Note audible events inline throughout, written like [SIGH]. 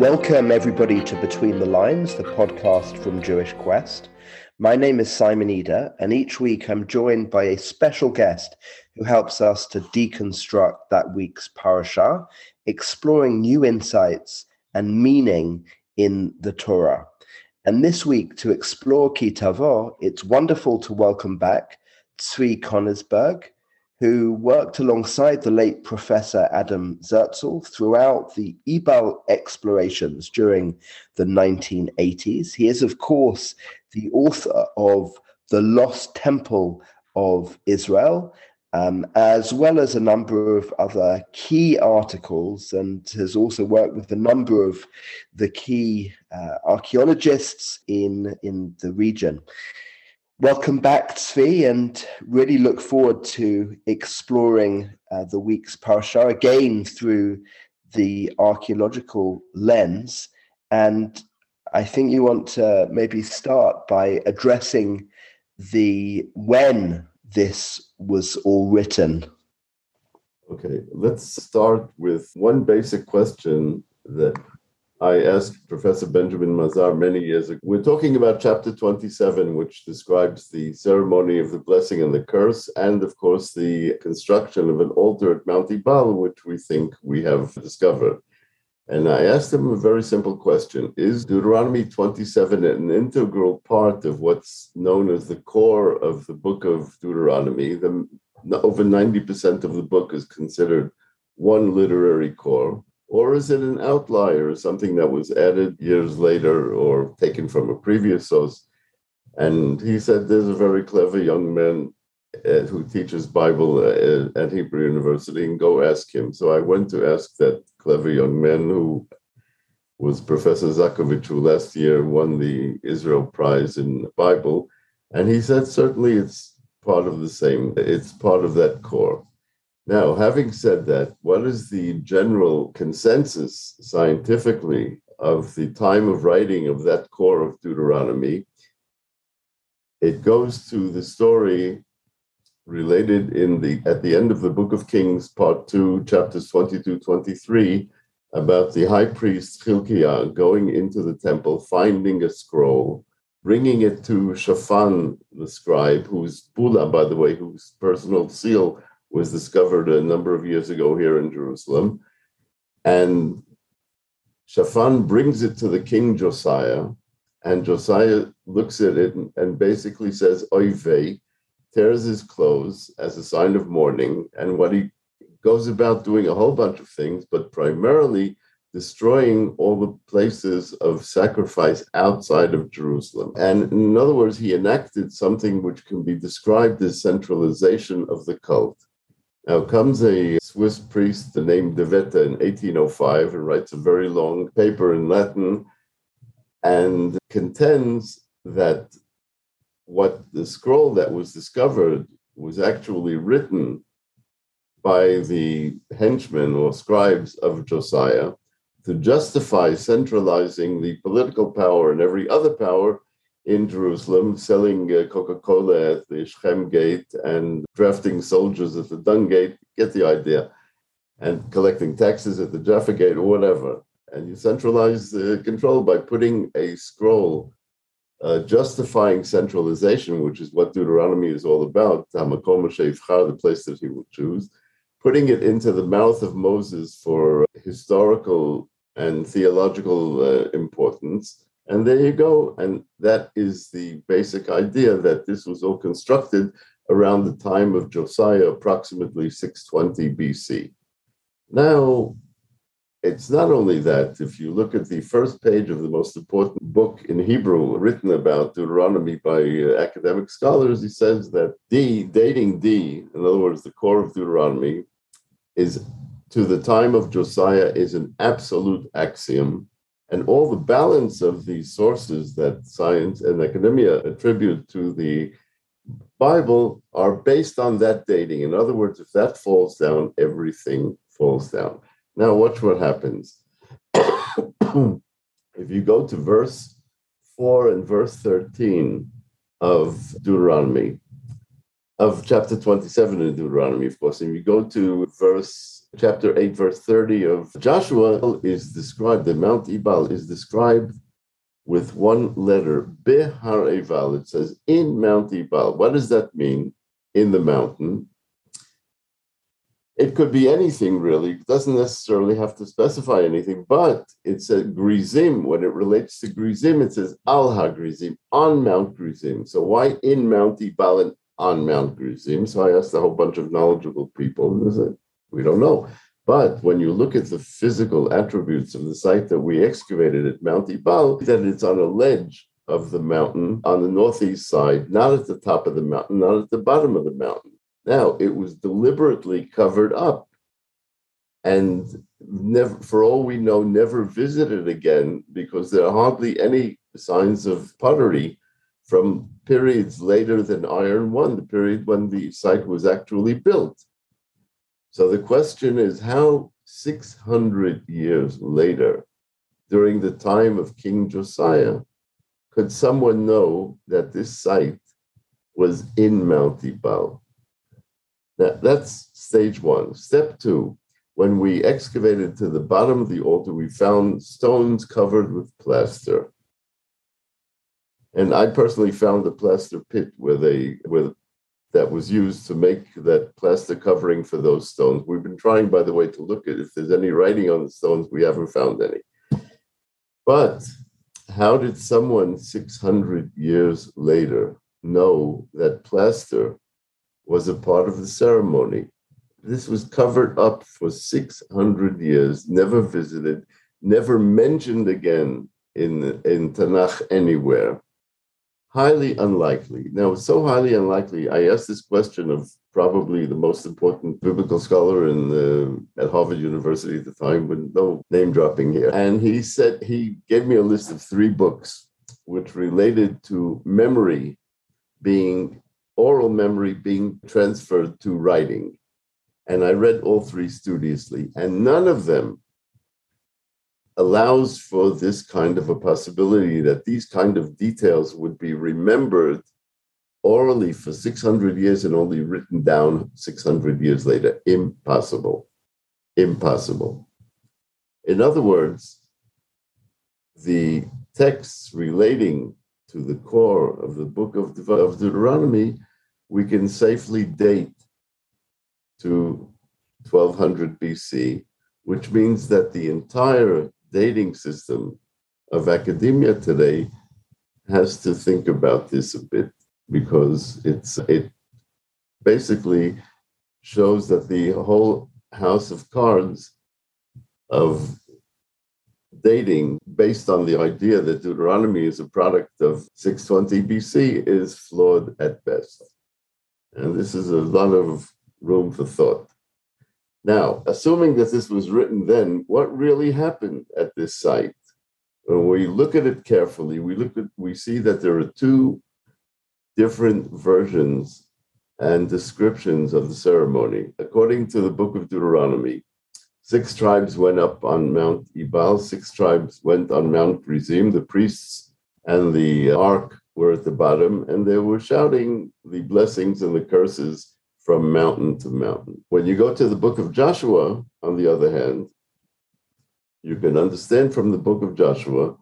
Welcome, everybody, to Between the Lines, the podcast from Jewish Quest. My name is Simon Eder, and each week I'm joined by a special guest who helps us to deconstruct that week's parasha, exploring new insights and meaning in the Torah. And this week, to explore Ki Tavo, it's wonderful to welcome back Tzvi Koenigsberg, who worked alongside the late Professor Adam Zertal throughout the Ebal explorations during the 1980s. He is, of course, the author of The Lost Temple of Israel, um, as well as a number of other key articles, and has also worked with a number of the key uh, archaeologists in, in the region. Welcome back, Tzvi, and really look forward to exploring uh, the week's parsha again through the archaeological lens. And I think you want to maybe start by addressing the when this was all written. Okay, let's start with one basic question that I asked Professor Benjamin Mazar many years ago. We're talking about chapter 27, which describes the ceremony of the blessing and the curse, and of course, the construction of an altar at Mount Ebal, which we think we have discovered. And I asked him a very simple question Is Deuteronomy 27 an integral part of what's known as the core of the book of Deuteronomy? The, over 90% of the book is considered one literary core. Or is it an outlier, something that was added years later or taken from a previous source? And he said, There's a very clever young man uh, who teaches Bible uh, at Hebrew University, and go ask him. So I went to ask that clever young man who was Professor Zakovitch, who last year won the Israel Prize in Bible. And he said, Certainly it's part of the same, it's part of that core. Now, having said that, what is the general consensus scientifically of the time of writing of that core of Deuteronomy? It goes to the story related in the at the end of the book of Kings, part 2, chapters 22, 23, about the high priest Hilkiah going into the temple, finding a scroll, bringing it to Shaphan, the scribe, whose bulla, by the way, whose personal seal was discovered a number of years ago here in Jerusalem. And Shaphan brings it to the king Josiah, and Josiah looks at it and, basically says, Oy vey, tears his clothes as a sign of mourning. And what he goes about doing a whole bunch of things, but primarily destroying all the places of sacrifice outside of Jerusalem. And in other words, he enacted something which can be described as centralization of the cult. Now comes a Swiss priest named De Wette in 1805 and writes a very long paper in Latin and contends that what the scroll that was discovered was actually written by the henchmen or scribes of Josiah to justify centralizing the political power and every other power in Jerusalem, selling uh, Coca Cola at the Shechem Gate and drafting soldiers at the Dung Gate. Get the idea. And collecting taxes at the Jaffa Gate or whatever. And you centralize the control by putting a scroll uh, justifying centralization, which is what Deuteronomy is all about, the place that he will choose, putting it into the mouth of Moses for historical and theological uh, importance and there you go. And that is the basic idea that this was all constructed around the time of Josiah, approximately 620 BC. Now, it's not only that, if you look at the first page of the most important book in Hebrew written about Deuteronomy by uh, academic scholars, he says that D, dating D, in other words, the core of Deuteronomy, is to the time of Josiah is an absolute axiom and all the balance of these sources that science and academia attribute to the Bible are based on that dating. In other words, if that falls down, everything falls down. Now, watch what happens. [COUGHS] if you go to verse 4 and verse 13 of Deuteronomy, of chapter 27 in Deuteronomy, of course. And you go to verse chapter 8, verse 30 of Joshua is described, the Mount Ebal is described with one letter, Behar Eval. It says in Mount Ebal. What does that mean? In the mountain. It could be anything really. It doesn't necessarily have to specify anything, but it's a Gerizim. When it relates to Gerizim, it says Al HaGrizim, on Mount Gerizim. So why in Mount Ebal and on Mount Gerizim? So I asked a whole bunch of knowledgeable people, and they said, we don't know. But when you look at the physical attributes of the site that we excavated at Mount Ebal, that it's on a ledge of the mountain on the northeast side, not at the top of the mountain, not at the bottom of the mountain. Now, it was deliberately covered up and never, for all we know, never visited again because there are hardly any signs of pottery from periods later than Iron One, the period when the site was actually built. So the question is how 600 years later, during the time of King Josiah, could someone know that this site was in Mount Ebal? Now, that's stage one. Step two, when we excavated to the bottom of the altar, we found stones covered with plaster. And I personally found the plaster pit where they where that was used to make that plaster covering for those stones. We've been trying, by the way, to look at if there's any writing on the stones. We haven't found any. But how did someone 600 years later know that plaster was a part of the ceremony? This was covered up for 600 years, never visited, never mentioned again in, in Tanakh anywhere highly unlikely. Now, so highly unlikely. I asked this question of probably the most important biblical scholar in the, at Harvard University at the time, with no name dropping here. And he said he gave me a list of three books which related to memory being oral memory being transferred to writing. And I read all three studiously, and none of them allows for this kind of a possibility that these kind of details would be remembered orally for 600 years and only written down 600 years later. Impossible. Impossible. In other words, the texts relating to the core of the book of, of Deuteronomy, we can safely date to 1200 BC, which means that the entire dating system of academia today has to think about this a bit because it's it basically shows that the whole house of cards of dating based on the idea that Deuteronomy is a product of 620 BC is flawed at best. And this is a lot of room for thought. Now, assuming that this was written then, what really happened at this site? When we look at it carefully, we look at we see that there are two different versions and descriptions of the ceremony. According to the book of Deuteronomy, six tribes went up on Mount Ebal, six tribes went on Mount Gerizim. The priests and the ark were at the bottom, and they were shouting the blessings and the curses from mountain to mountain. When you go to the book of Joshua, on the other hand, you can understand from the book of Joshua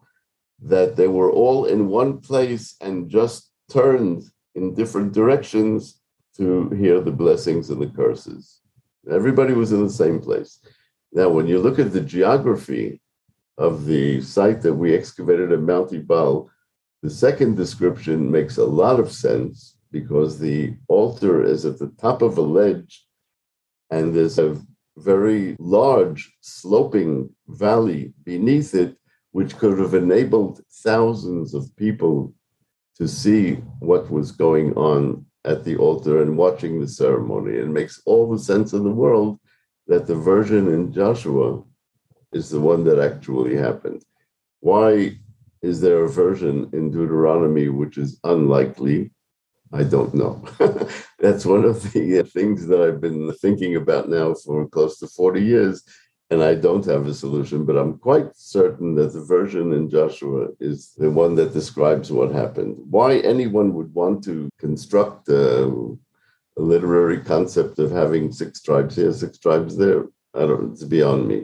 that they were all in one place and just turned in different directions to hear the blessings and the curses. Everybody was in the same place. Now, when you look at the geography of the site that we excavated at Mount Ebal, the second description makes a lot of sense because the altar is at the top of a ledge and there's a very large sloping valley beneath it, which could have enabled thousands of people to see what was going on at the altar and watching the ceremony. It makes all the sense in the world that the version in Joshua is the one that actually happened. Why is there a version in Deuteronomy which is unlikely? I don't know. [LAUGHS] That's one of the uh, things that I've been thinking about now for close to 40 years and I don't have a solution, but I'm quite certain that the version in Joshua is the one that describes what happened. Why anyone would want to construct a, a literary concept of having six tribes here, six tribes there, I don't. It's beyond me.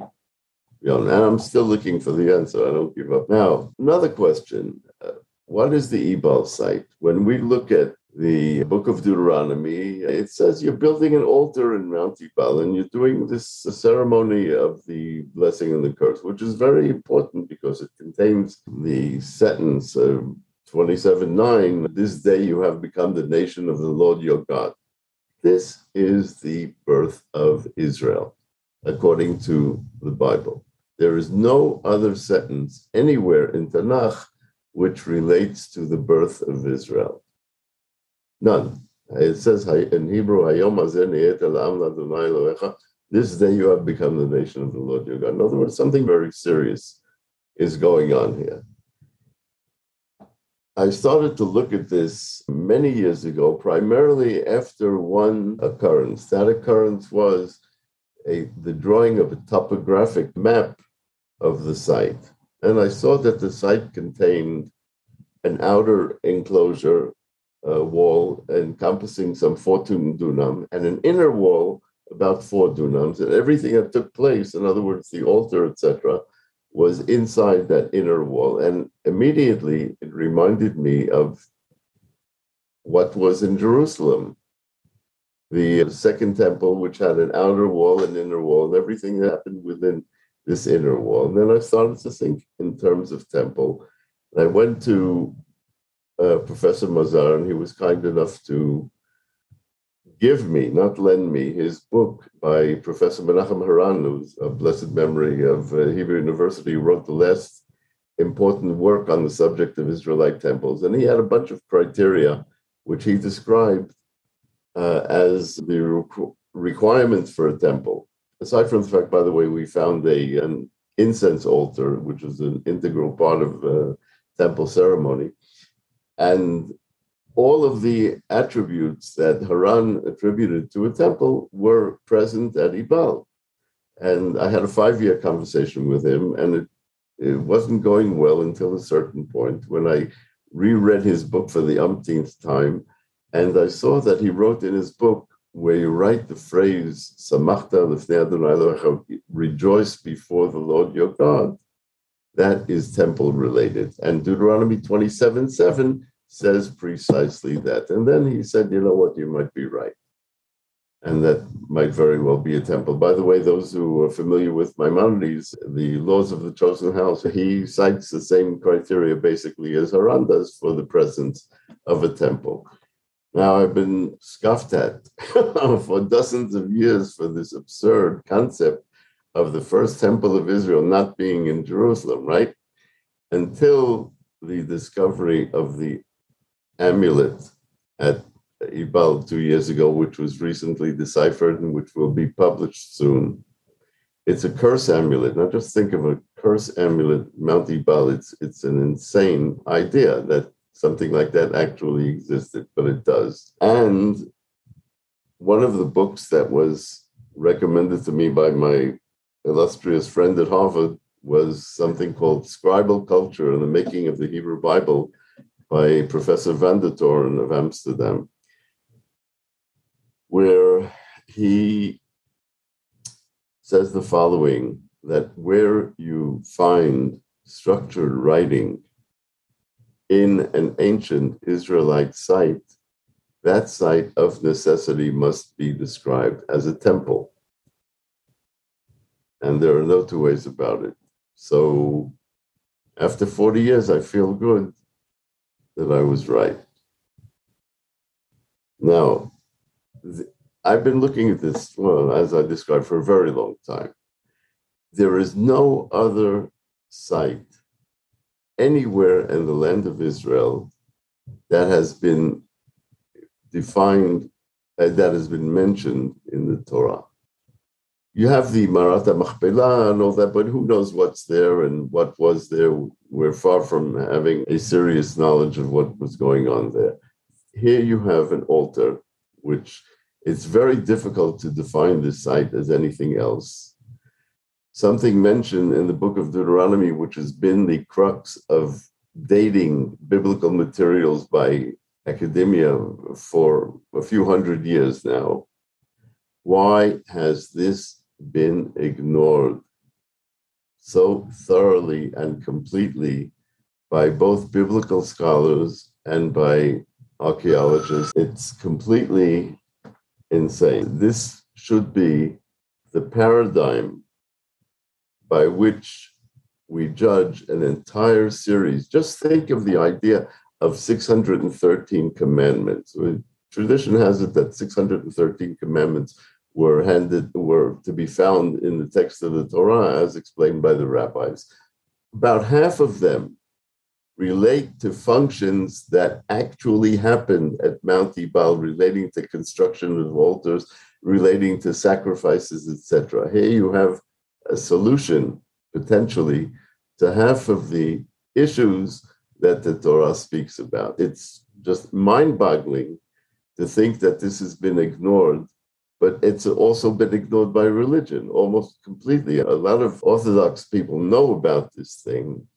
Beyond, and I'm still looking for the answer. I don't give up. Now, another question: uh, What is the Ebal site? When we look at the book of Deuteronomy, it says you're building an altar in Mount Ebal and you're doing this ceremony of the blessing and the curse, which is very important because it contains the sentence of 27 9 This day you have become the nation of the Lord your God. This is the birth of Israel, according to the Bible. There is no other sentence anywhere in Tanakh which relates to the birth of Israel. None. It says in Hebrew, this day you have become the nation of the Lord your God. In other words, something very serious is going on here. I started to look at this many years ago, primarily after one occurrence. That occurrence was a, the drawing of a topographic map of the site. And I saw that the site contained an outer enclosure uh, wall encompassing some 14 dunam and an inner wall about four dunams. And everything that took place, in other words, the altar, etc., was inside that inner wall. And immediately it reminded me of what was in Jerusalem. The second temple, which had an outer wall and inner wall, and everything that happened within this inner wall. And then I started to think in terms of temple. And I went to uh, Professor Mazar, and he was kind enough to give me, not lend me, his book by Professor Menachem Haran, who's a blessed memory of uh, Hebrew University, who wrote the last important work on the subject of Israelite temples. And he had a bunch of criteria which he described uh, as the requirements for a temple. Aside from the fact, by the way, we found a an incense altar, which was an integral part of uh, temple ceremony. And all of the attributes that Haran attributed to a temple were present at Ebal. And I had a five year conversation with him, and it, it wasn't going well until a certain point when I reread his book for the umpteenth time. And I saw that he wrote in his book, where you write the phrase, Samachta rejoice before the Lord your God, that is temple related. And Deuteronomy 27 7 says precisely that. And then he said, you know what, you might be right. And that might very well be a temple. By the way, those who are familiar with Maimonides, the laws of the chosen house, he cites the same criteria basically as Haran does for the presence of a temple. Now, I've been scoffed at [LAUGHS] for dozens of years for this absurd concept of the first temple of Israel not being in Jerusalem, right? Until the discovery of the amulet at Ebal two years ago, which was recently deciphered and which will be published soon. It's a curse amulet. Now, just think of a curse amulet, Mount Ebal. It's it's an insane idea that something like that actually existed, but it does. And one of the books that was recommended to me by my illustrious friend at Harvard was something called Scribal Culture and the Making of the Hebrew Bible by Professor van der Toorn of Amsterdam, where he says the following that where you find structured writing in an ancient Israelite site, that site of necessity must be described as a temple and there are no two ways about it. So after 40 years, I feel good that I was right. Now, th- I've been looking at this, well, as I described, for a very long time. There is no other site anywhere in the land of Israel that has been defined, uh, that has been mentioned in the Torah you have the Marat HaMachpelah and all that, but who knows what's there and what was there? We're far from having a serious knowledge of what was going on there. Here you have an altar, which it's very difficult to define this site as anything else. Something mentioned in the book of Deuteronomy, which has been the crux of dating biblical materials by academia for a few hundred years now. Why has this been ignored so thoroughly and completely by both biblical scholars and by archaeologists? It's completely insane. This should be the paradigm by which we judge an entire series. Just think of the idea of 613 commandments. Tradition has it that 613 commandments were handed were to be found in the text of the Torah as explained by the rabbis. About half of them relate to functions that actually happened at Mount Ebal relating to construction of altars, relating to sacrifices, etc. Here you have a solution potentially to half of the issues that the Torah speaks about. It's just mind boggling to think that this has been ignored, but it's also been ignored by religion almost completely. A lot of Orthodox people know about this thing,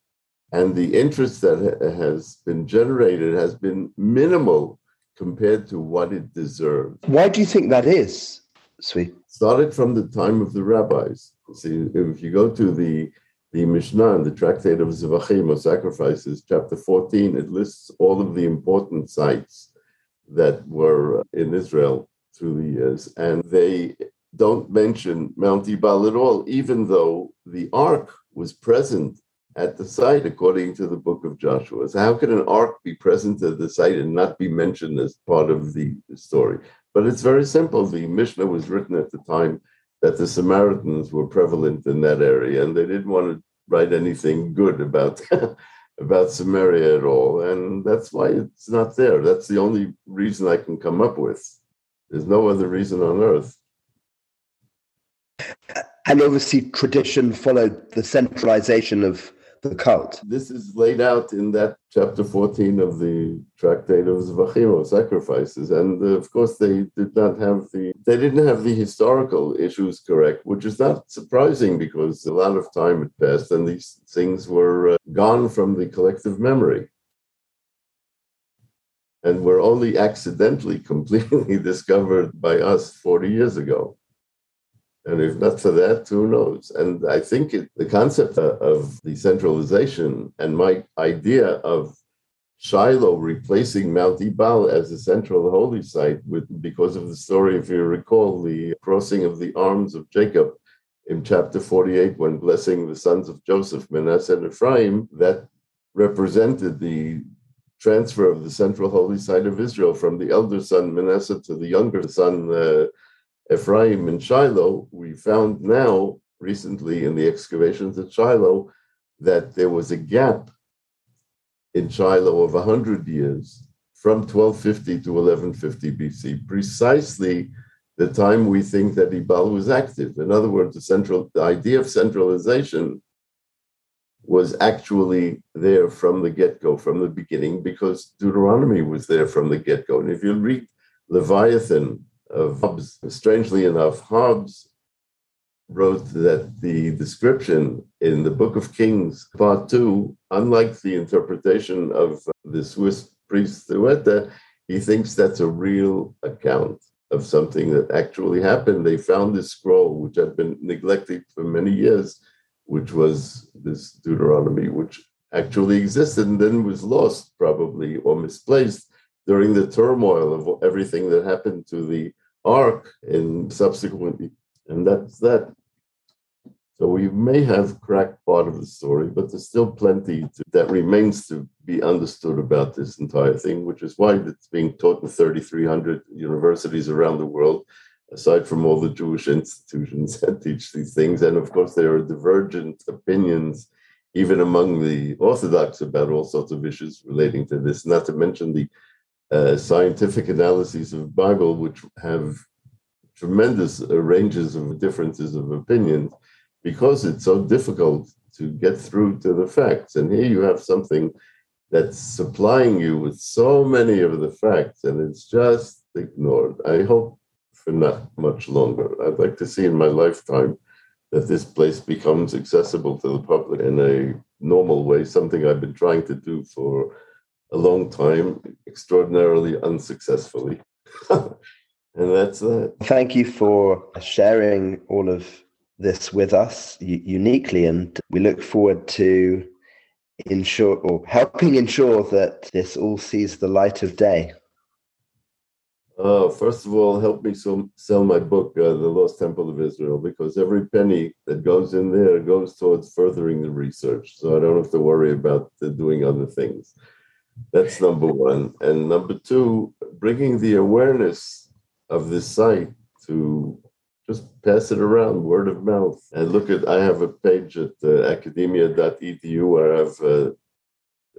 and the interest that has been generated has been minimal compared to what it deserves. Why do you think that is, Tzvi? Started from the time of the rabbis. See, if you go to the the Mishnah, the Tractate of Zevachim, or Sacrifices, chapter 14, it lists all of the important sites that were in Israel through the years. And they don't mention Mount Ebal at all, even though the ark was present at the site, according to the book of Joshua. So, how can an ark be present at the site and not be mentioned as part of the story? But it's very simple. The Mishnah was written at the time that the Samaritans were prevalent in that area, and they didn't want to write anything good about [LAUGHS] about Samaria at all, and that's why it's not there. That's the only reason I can come up with. There's no other reason on earth. And obviously, tradition followed the centralization of the cult. This is laid out in that chapter 14 of the Tractate of Zevachim, sacrifices. And uh, of course, they did not have the, they didn't have the historical issues correct, which is not surprising because a lot of time had passed and these things were uh, gone from the collective memory. And were only accidentally [LAUGHS] completely discovered by us 40 years ago. And if not for that, who knows? And I think it, the concept of decentralization and my idea of Shiloh replacing Mount Ebal as a central holy site, with, because of the story, if you recall, the crossing of the arms of Jacob in chapter 48, when blessing the sons of Joseph, Manasseh and Ephraim, that represented the transfer of the central holy site of Israel from the elder son Manasseh to the younger son uh, Ephraim and Shiloh, we found now recently in the excavations at Shiloh that there was a gap in Shiloh of 100 years from 1250 to 1150 BC, precisely the time we think that Ebal was active. In other words, the central the idea of centralization was actually there from the get-go, from the beginning, because Deuteronomy was there from the get-go. And if you read Leviathan Uh, of Hobbes. Strangely enough, Hobbes wrote that the description in the Book of Kings, Part 2, unlike the interpretation of the Swiss priest De Wette, he thinks that's a real account of something that actually happened. They found this scroll, which had been neglected for many years, which was this Deuteronomy, which actually existed and then was lost, probably, or misplaced during the turmoil of everything that happened to the ark and subsequently, and that's that. So we may have cracked part of the story, but there's still plenty to, that remains to be understood about this entire thing, which is why it's being taught in 3,300 universities around the world, aside from all the Jewish institutions that teach these things. And of course, there are divergent opinions even among the Orthodox about all sorts of issues relating to this, not to mention the uh, scientific analyses of Bible, which have tremendous uh, ranges of differences of opinions, because it's so difficult to get through to the facts. And here you have something that's supplying you with so many of the facts, and it's just ignored. I hope for not much longer. I'd like to see in my lifetime that this place becomes accessible to the public in a normal way, something I've been trying to do for a long time, extraordinarily unsuccessfully. [LAUGHS] and that's that. Thank you for sharing all of this with us uniquely, and we look forward to ensure or helping ensure that this all sees the light of day. Uh, first of all, help me so, sell my book, uh, The Lost Temple of Israel, because every penny that goes in there goes towards furthering the research. So I don't have to worry about uh, doing other things. That's number one. And number two, bringing the awareness of this site to just pass it around, word of mouth. And look at, I have a page at uh, academia.edu where I have uh,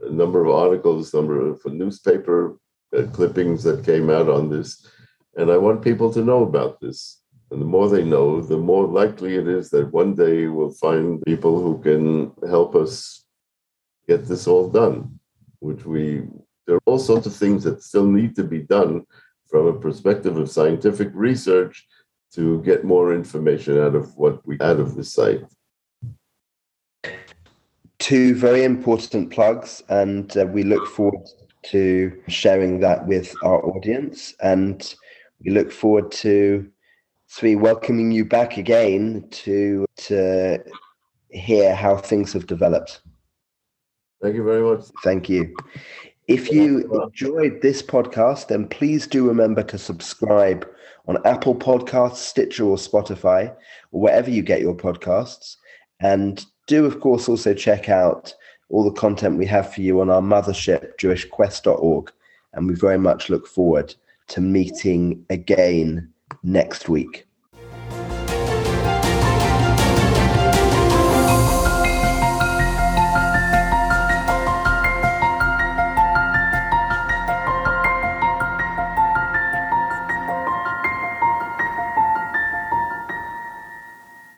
a number of articles, number of newspaper uh, clippings that came out on this. And I want people to know about this. And the more they know, the more likely it is that one day we'll find people who can help us get this all done, which we, there are all sorts of things that still need to be done from a perspective of scientific research to get more information out of what we out of the site. Two very important plugs, and uh, we look forward to sharing that with our audience. And we look forward to Tzvi welcoming you back again to to hear how things have developed. Thank you very much. Thank you. If you enjoyed this podcast, then please do remember to subscribe on Apple Podcasts, Stitcher, or Spotify, or wherever you get your podcasts. And do, of course, also check out all the content we have for you on our mothership, jewishquest.org. And we very much look forward to meeting again next week.